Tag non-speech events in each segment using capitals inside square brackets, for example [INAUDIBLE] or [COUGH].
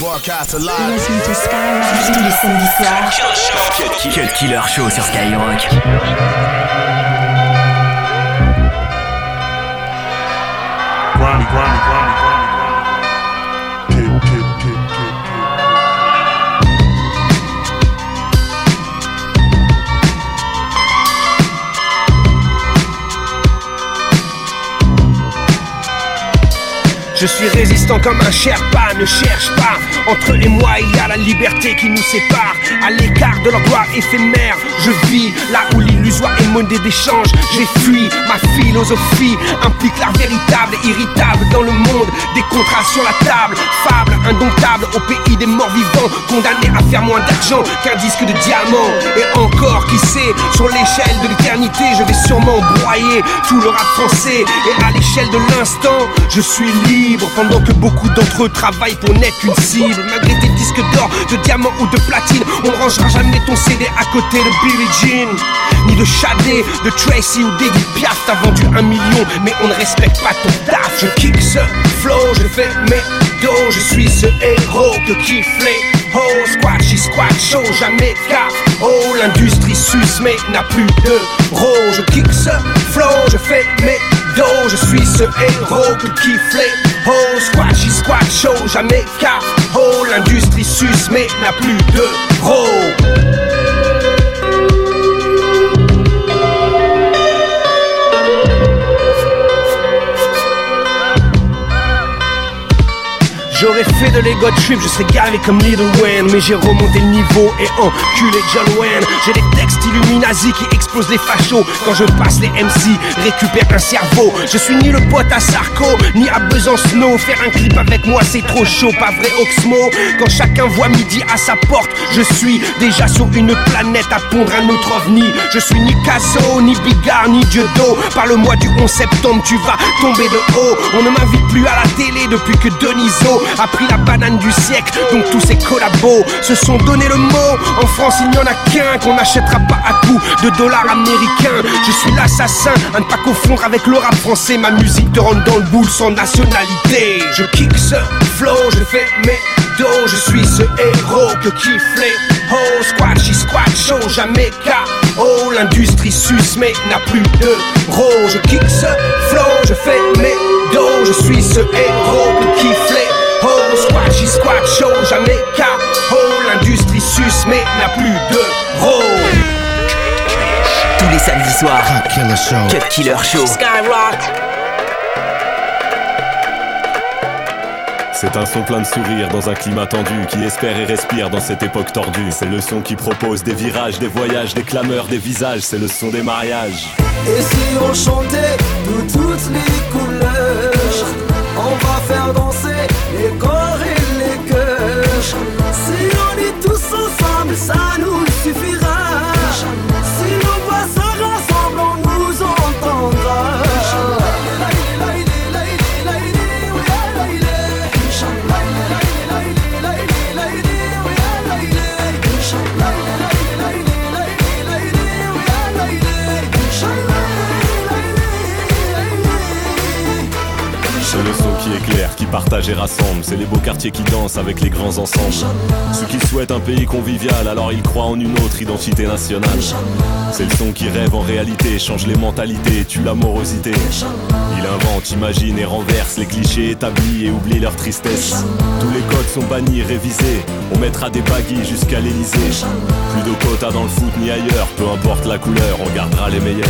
Broadcast Skyrock tous les samedis soirs. Cut Killer Show sur Skyrock. Grimy, grimy, grimy. Je suis résistant comme un Sherpa, ne cherche pas. Entre eux et moi, il y a la liberté qui nous sépare. À l'écart de leur gloire éphémère, je vis là où l'illusoire est monnaie d'échange. J'ai fui, ma philosophie implique l'art véritable et irritable dans le monde. Des contrats sur la table, fable indomptable au pays des morts vivants, condamnés à faire moins d'argent qu'un disque de diamant. Et encore, qui sait, sur l'échelle de l'éternité, je vais sûrement broyer tout le rap français. Et à l'échelle de l'instant, je suis libre pendant que beaucoup d'entre eux travaillent pour n'être qu'une cible. Malgré tes disques d'or, de diamants ou de platine, on ne rangera jamais ton CD à côté de Billie Jean. Ni de Shadé, de Tracy ou d'Edith Piaf. T'as vendu un million, mais on ne respecte pas ton taf. Je kick ce flow, je fais mes dos, je suis ce héros que kiffent les Oh, squatchy squat show, jamais car Oh, l'industrie suce mais n'a plus de ro. Je kick ce flow, je fais mes dos, je suis ce héros que kiffe les Oh, squatchy squat show, jamais car Oh, l'industrie suce mais n'a plus de ro. J'aurais fait de l'ego trip, je serais gavé comme Little Wayne. Mais j'ai remonté le niveau et enculé John Wayne. J'ai des textes illuminasi qui explosent les fachos. Quand je passe les MC, récupère un cerveau. Je suis ni le pote à Sarko, ni à Besançon Faire un clip avec moi c'est trop chaud, pas vrai Oxmo. Quand chacun voit midi à sa porte Je suis déjà sur une planète à pondre un autre ovni. Je suis ni Casso, ni Bigard, ni Dieudo. Par le mois du 11 septembre tu vas tomber de haut. On ne m'invite plus à la télé depuis que Deniso a pris la banane du siècle. Donc tous ces collabos se sont donné le mot. En France, il n'y en a qu'un qu'on n'achètera pas à coup de dollars américains. Je suis l'assassin à ne pas confondre avec le rap français. Ma musique te rentre dans le boule sans nationalité. Je kick ce flow, je fais mes dos. Je suis ce héros que kiffe les oh Squatchy squat show, jamais Oh L'industrie suce mais n'a plus de ro. Je kick ce flow, je fais mes dos. Je suis ce héros que kiffe Oh, squat, j'y squat, show, jamais cap. Oh, l'industrie suce, mais n'a plus de rôle. Tous les samedis soirs, Cut Killer Show. Cut Killer Show. Skyrock. C'est un son plein de sourires dans un climat tendu qui espère et respire dans cette époque tordue. C'est le son qui propose des virages, des voyages, des clameurs, des visages. C'est le son des mariages. Et si on chantait de toutes les couleurs, on va faire danser les corps et les cœurs. Si on est tous ensemble, ça nous suffira. Qui partage et rassemble. C'est les beaux quartiers qui dansent avec les grands ensembles. Ceux qui souhaitent un pays convivial, alors ils croient en une autre identité nationale. C'est le son qui rêve en réalité, change les mentalités, tue l'amorosité. Il invente, imagine et renverse les clichés établis et oublie leur tristesse. Tous les codes sont bannis, révisés. On mettra des baguilles jusqu'à l'Elysée. Plus de quotas dans le foot ni ailleurs, peu importe la couleur, on gardera les meilleurs.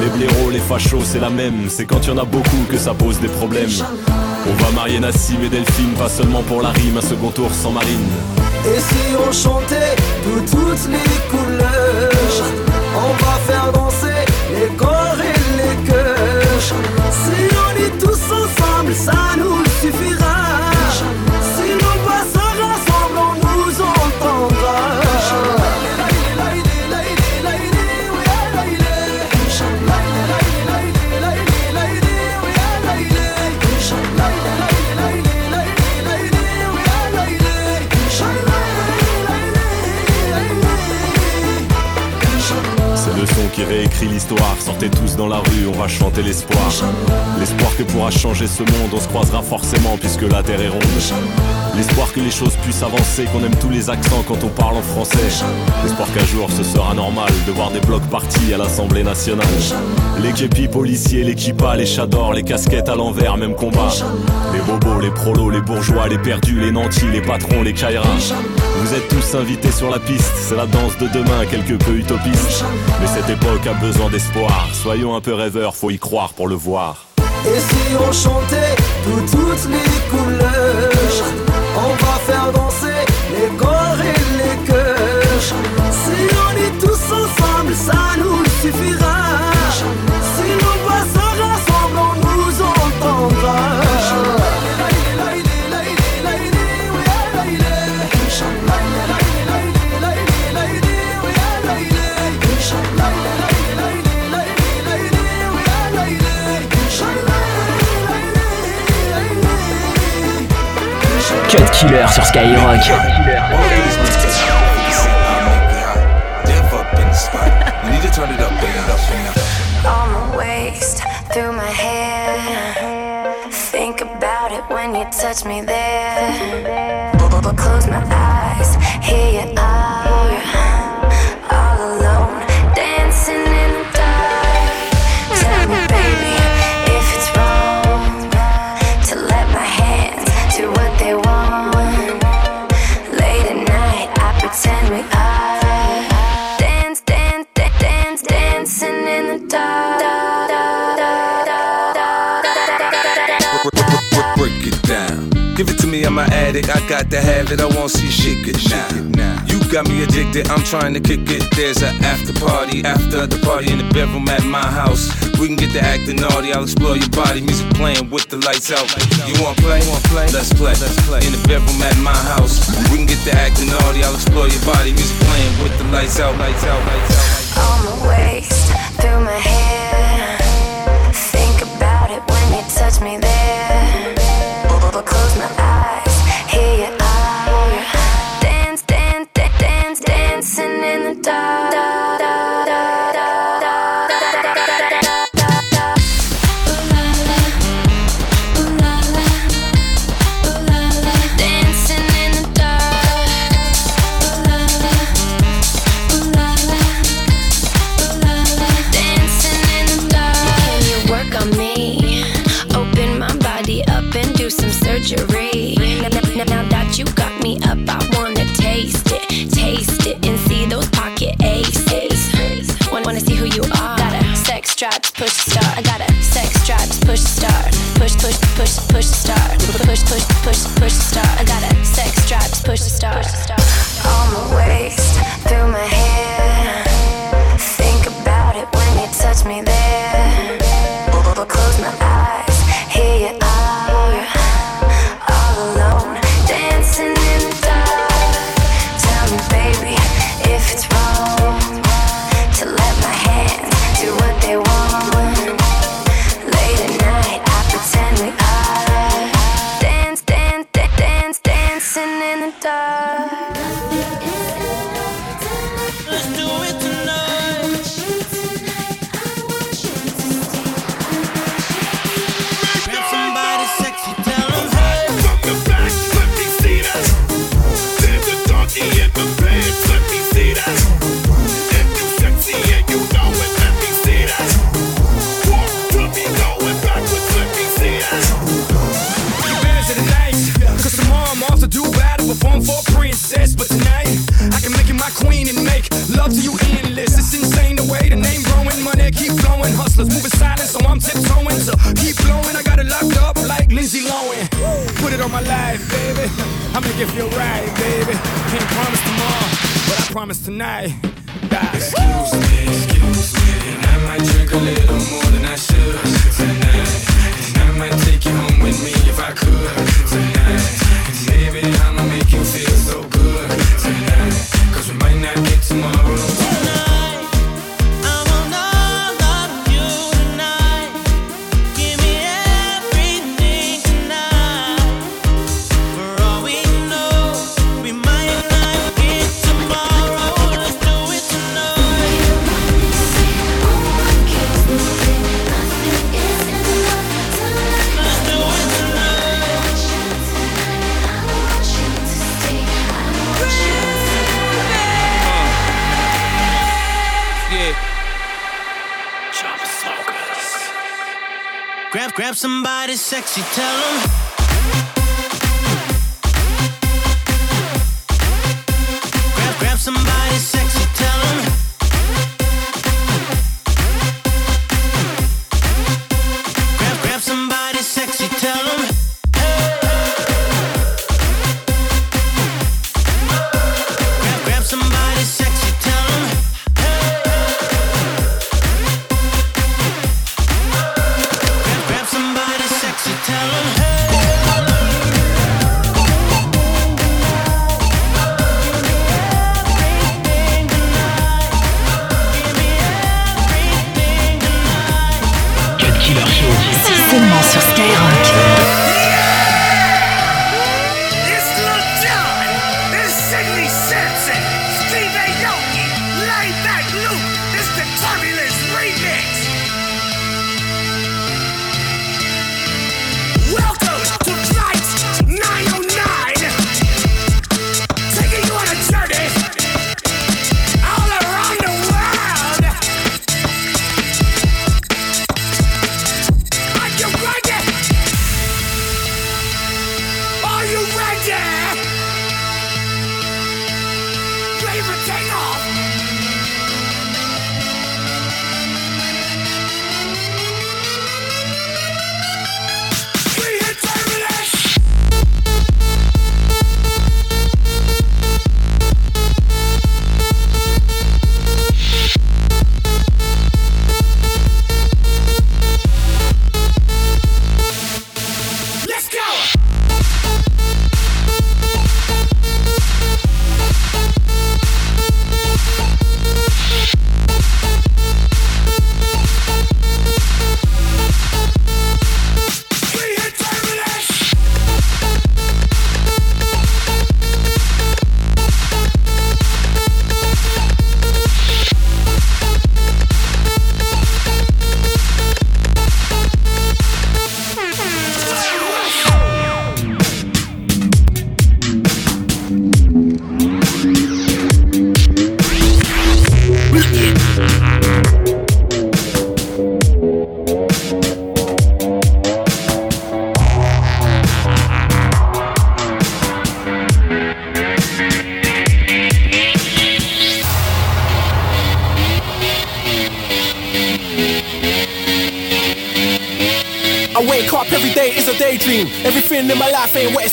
Les blaireaux, les fachos, c'est la même. C'est quand il y en a beaucoup que ça pose des problèmes. On va marier Nassim et Delphine, pas seulement pour la rime, un second tour sans marine. Et si on chantait de toutes les couleurs, chanter l'espoir. L'espoir que pourra changer ce monde, on se croisera forcément puisque la terre est ronde. L'espoir que les choses puissent avancer, qu'on aime tous les accents quand on parle en français. L'espoir qu'un jour ce sera normal de voir des blocs partis à l'Assemblée nationale. Les képis policiers, les kippas, les chadors, les casquettes à l'envers, même combat. Les bobos, les prolos, les bourgeois, les perdus, les nantis, les patrons, les kairas. Vous êtes tous invités sur la piste, c'est la danse de demain, quelque peu utopiste. Mais cette époque a besoin d'espoir, soyons un peu rêveurs, faut y croire pour le voir. Et si on chantait toutes les couleurs On va faire Killer sur Skyrock. My waist, through my hair. Think about it when you touch me there. An addict. I got to have it. I won't see shit get now. You got me addicted. I'm trying to kick it. There's an after party after the party in the bedroom at my house. We can get to acting naughty. I'll explore your body. Music playing with the lights out. You want play? Let's play. Let's play. In the bedroom at my house. We can get to acting naughty. I'll explore your body. Music playing with the lights out. Lights out. Lights out. on my waist, through my hair. Think about it when you touch me push, push the start. I gotta I'm tiptoeing. So keep blowing, I got it locked up like Lindsay Lohan. Put it on my life, baby. I'll make it feel right, baby. Can't promise tomorrow, but I promise tonight. God. Excuse me, excuse me, and I might drink a little more than I should tonight. Grab grab somebody sexy, tell them. Grab, Killer Show. Seulement sur Skyrock.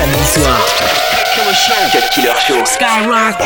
Samedi soir. Cut Killer Show. Skyrock.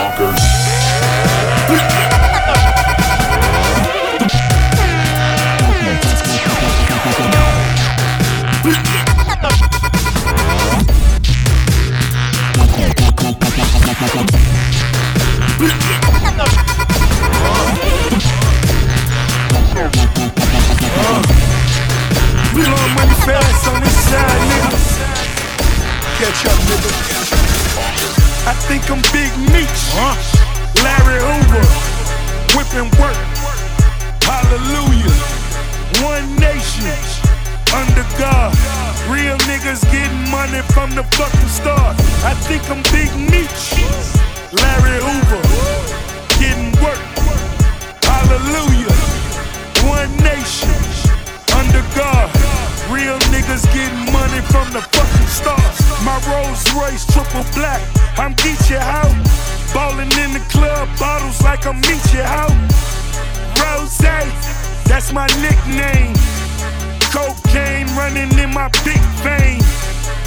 Niggas getting money from the fucking stars. My Rolls Royce triple black. I'm Geechee out. Ballin' in the club, bottles like I'm Meechee out. Rose, that's my nickname. Cocaine running in my big vein.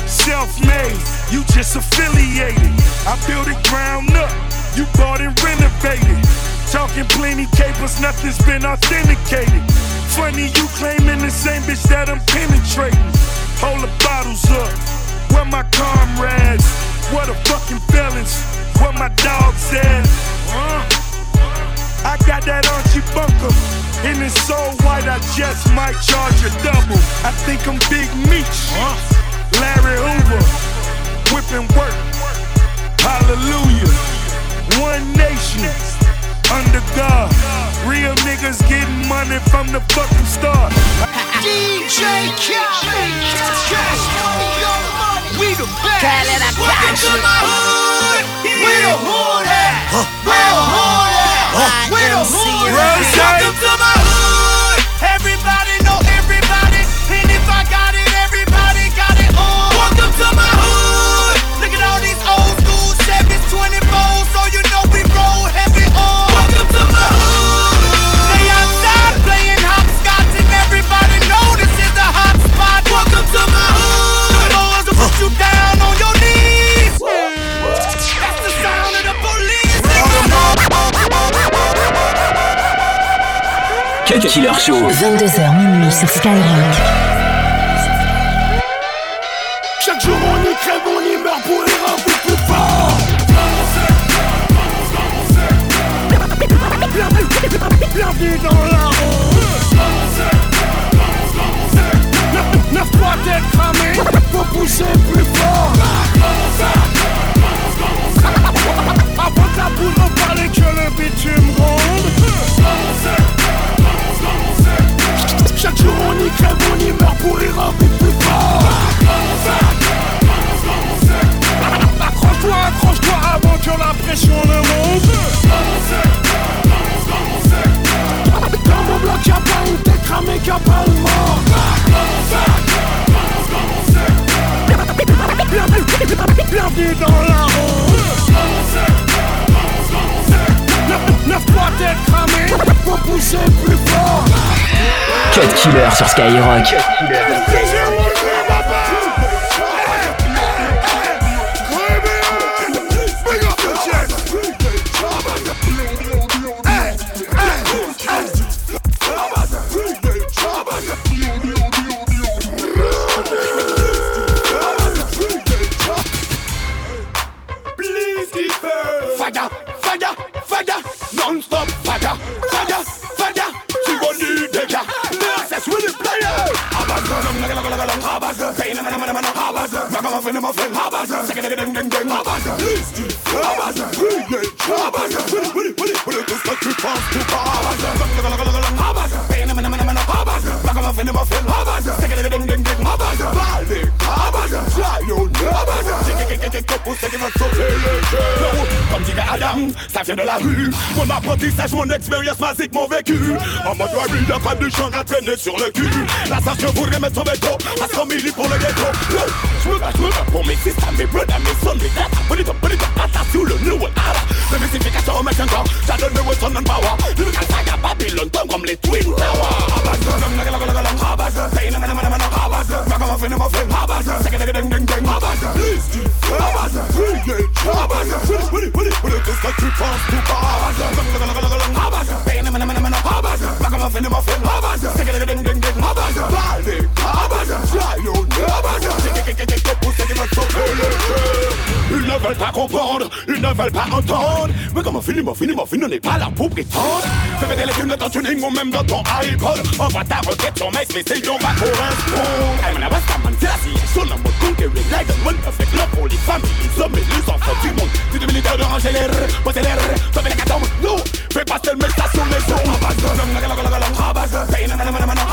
Self-made, you just affiliated. I built it ground up, you bought and renovated. Talking plenty capers, nothing's been authenticated. Funny you claiming the same bitch that I'm penetrating. Hold the bottles up, where my comrades? What a fucking felons, what my dog said. Huh? I got that Archie Bunker. And it's so white, I just might charge a double. I think I'm Big Meech. Uh. Larry Hoover. Whipping work. Hallelujah. One nation. Under God. Real niggas getting money from the fucking start. DJ Khaled. Cash money, money. We the best. Khaled, I got Welcome to you. my hood. Where the hood at? Where the hood at? Where the hood at? Welcome to my hood. 22h minuit sur Skyrock. Chaque jour on y crève, on y meurt pour les plus fort Bienvenue dans la. Faut pousser plus fort Avant que la parle que le bitume Sur Skyrock. Ça vient de la rue. Mon apprentissage, mon expérience basique, mon vécu. En mode y'a pas de champ à traîner sur le cul. La station voudrait mettre son veto à 100 milli pour le ghetto. Je me bats, je pour mes sisters, mes brothers, mes sons, mes datas. Bonito, bonito, sous le new and ara. Le mystification mec encore, j'adore le and Power. Saga Babylon, comme les Twin Towers. Pain, abaza, Ragamuffin in my friend. Ils ne veulent pas comprendre, ils ne veulent pas entendre, Mais comment finir, mon finir, mon finir, on n'est pas là pour prétendre. Fais péter les films de ton tuning ou même dans ton iPod. Envoie ta requête sur Max, mais c'est on va correspondre. I'm gonna bust my fantasy, son en mode conquérir like a one perfect love pour les familles, les hommes et les enfants du monde. C'est du militaire de ranger les rrr, poser les rrr, sauver les catombes. No, fais passer le message sur les ondes. Abaza, pain, abaza,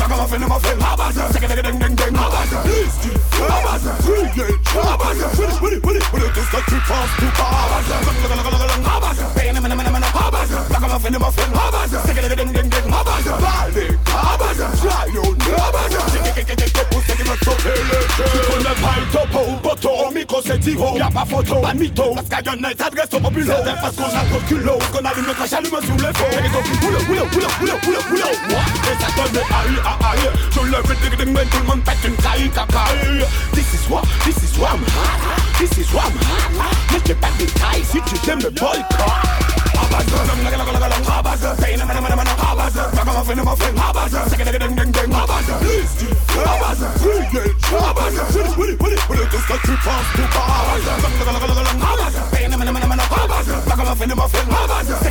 ragamuffin, muffin, abaza, second, ding, ding, ding, abaza, abaza, abaza, with it, with it, with it, with it, just like you pass to abaza, abaza, pain, abaza, ragamuffin, muffin, abaza, second, ding, ding, ding, abaza, balde, abaza, giant, abaza, pour ceux qui veulent sauver le jeu. Tu connais pas le topo, poteau, au micro c'est Tiro, y'a pas photo, pas de mytho, parce qu'à Gunnet s'adresse au populaire, c'est parce qu'on a trop de culot, qu'on allume notre chalume sous le feu, et donc, oula, oula, oula, oula, oula, oula, moi, et ça donne des aïe, aïe, je lève le ding ding, mais tout le monde pète une caille, cacaille. This is what, this is what I'm hot, this is wham Make your back be tight, sit you them the boy car Habazı, nagı nagı nagı nagı habazı Peynir mene mene mene habazı Ragamuffin muffin habazı Seke nagı ding ding ding habazı Habazı, habazı Finish with it, with it, with it Just like two times, two times Habazı, nagı nagı nagı nagı habazı Peynir mene mene mene habazı Ragamuffin muffin habazı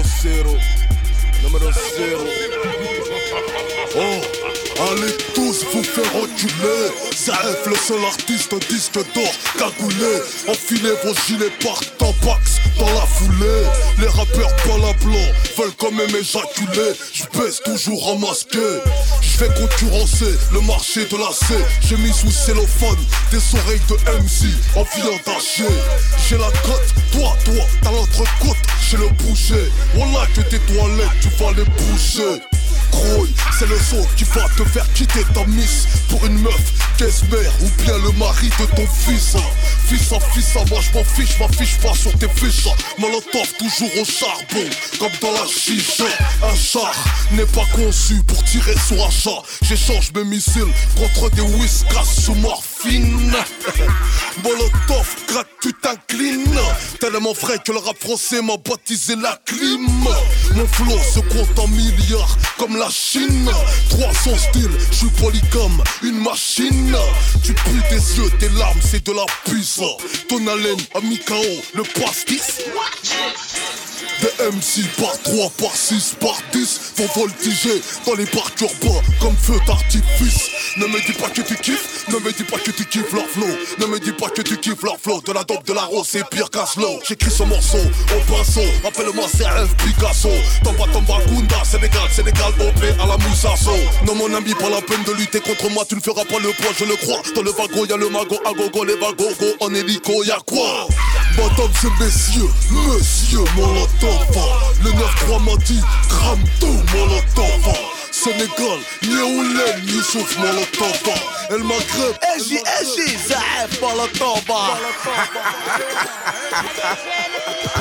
Numéro 0 Numéro 0 Oh Allez tous vous faire reculer. Zaef le seul artiste disque d'or cagoulé. Enfilez vos gilets tampax dans la foulée. Les rappeurs pas la blanc veulent quand même éjaculer. Je baisse toujours en masqué. Je vais concurrencer le marché de la C. J'ai mis sous cellophane des oreilles de MC en viandaché J'ai la cote, toi, toi, t'as l'entrecôte. J'ai le boucher, voilà que tes toilettes tu vas les boucher C'est le son qui va te faire quitter ta miss Pour une meuf qu'espère ou bien le mari de ton fils Fils à fils à moi je m'en fiche, pas sur tes fiches Molotov toujours au charbon, comme dans la chicha. Un char n'est pas conçu pour tirer sur un chat. J'échange mes missiles contre des whiskas sous morphine Molotov, craque, tu t'inclines. Tellement frais que le rap français m'a baptisé la clim Mon flow se compte en milliards comme la Chine. 300 styles, je suis polygame, une machine. Tu pues des yeux, tes larmes, c'est de la puce Ton haleine a mis KO le pastis des MC par 3, par 6, par 10 Vont voltiger dans les parcs urbains comme feu d'artifice. Ne me dis pas que tu kiffes, ne me dis pas que tu kiffes leur flow. Ne me dis pas que tu kiffes leur flow. De la dope, de la rose, c'est pire qu'un slow. J'écris ce morceau au pinceau, appelle-moi CF Picasso. Tomba Tomba Kunda, Sénégal, Sénégal, OP à la Moussasso Non mon ami, pas la peine de lutter contre moi. Tu ne feras pas le poids, je le crois. Dans le wagon, y'a le mago, à gogo, les wagogos. En hélico, y'a quoi? Madame et messieurs, monsieur Le 9-3 m'a dit, crame tout Molotov Sénégal, Yéoulem, Youssouf Molotov El Maghreb, Eji, Eji, Zaef Molotov [LAUGHS] [LAUGHS]